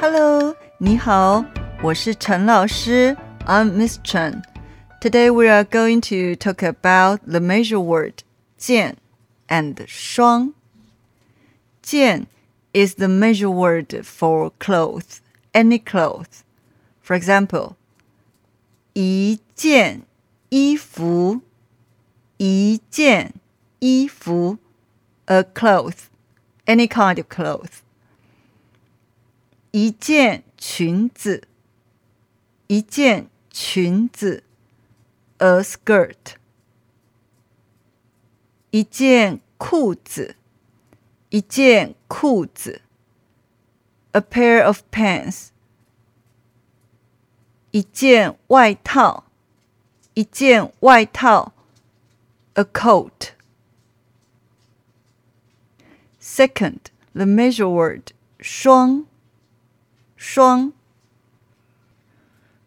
Hello，你好，我是陈老师。I'm Miss Chen. Today we are going to talk about the measure word 件 and 双。件 is the measure word for cloth, any cloth. For example, 一件衣服一件衣服，a cloth, any kind of cloth. 一件裙子，一件裙子，a skirt。一件裤子，一件裤子，a pair of pants。一件外套，一件外套 ，a coat。Second, the measure word 双。双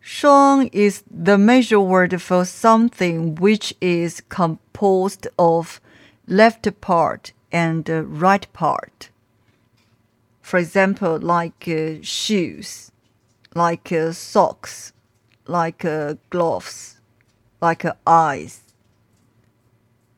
双 is the measure word for something which is composed of left part and right part. For example, like uh, shoes, like uh, socks, like uh, gloves, like uh, eyes.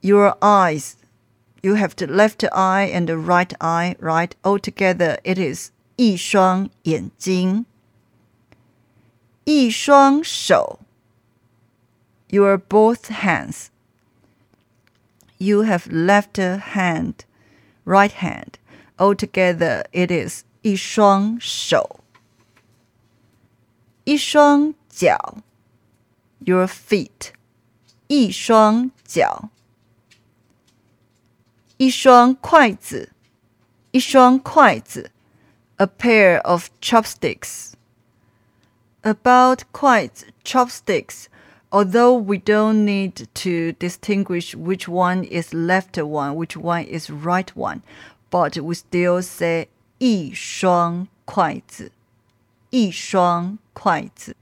，your eyes. You have the left eye and the right eye, right? Altogether, it is 一双眼睛，一双手。Your both hands. You have left hand, right hand. Altogether, it is 一双手。一双脚。Your feet. 一双脚。 一双筷子。一双筷子。a pair of chopsticks. About quite chopsticks, although we don't need to distinguish which one is left one, which one is right one, but we still say 一双筷子,一双筷子.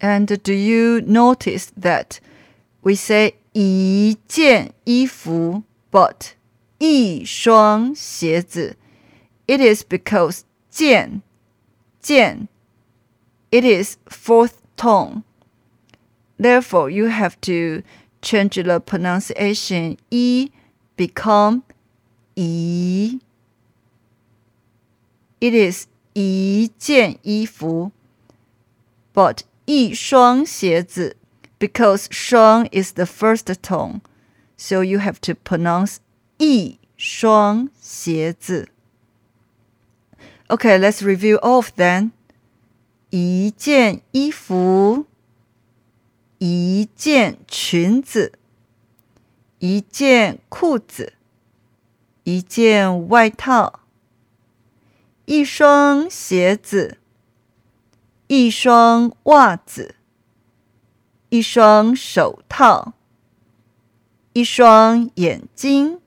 And do you notice that we say 一件衣服, but 一双鞋子。It is because 件件。It is fourth tone. Therefore, you have to change the pronunciation e become e. It is 一件衣服，but 一双鞋子，because 双 is the first tone, so you have to pronounce 一双鞋子。Okay, let's review of them. 一件衣服，一件裙子，一件裤子，一件外套，一双鞋子，一双袜子，一双手套，一双眼睛，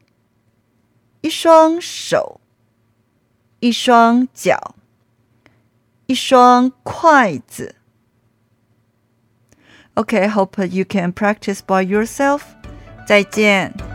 一双手。一双脚，一双筷子。Okay, hope you can practice by yourself. 再见。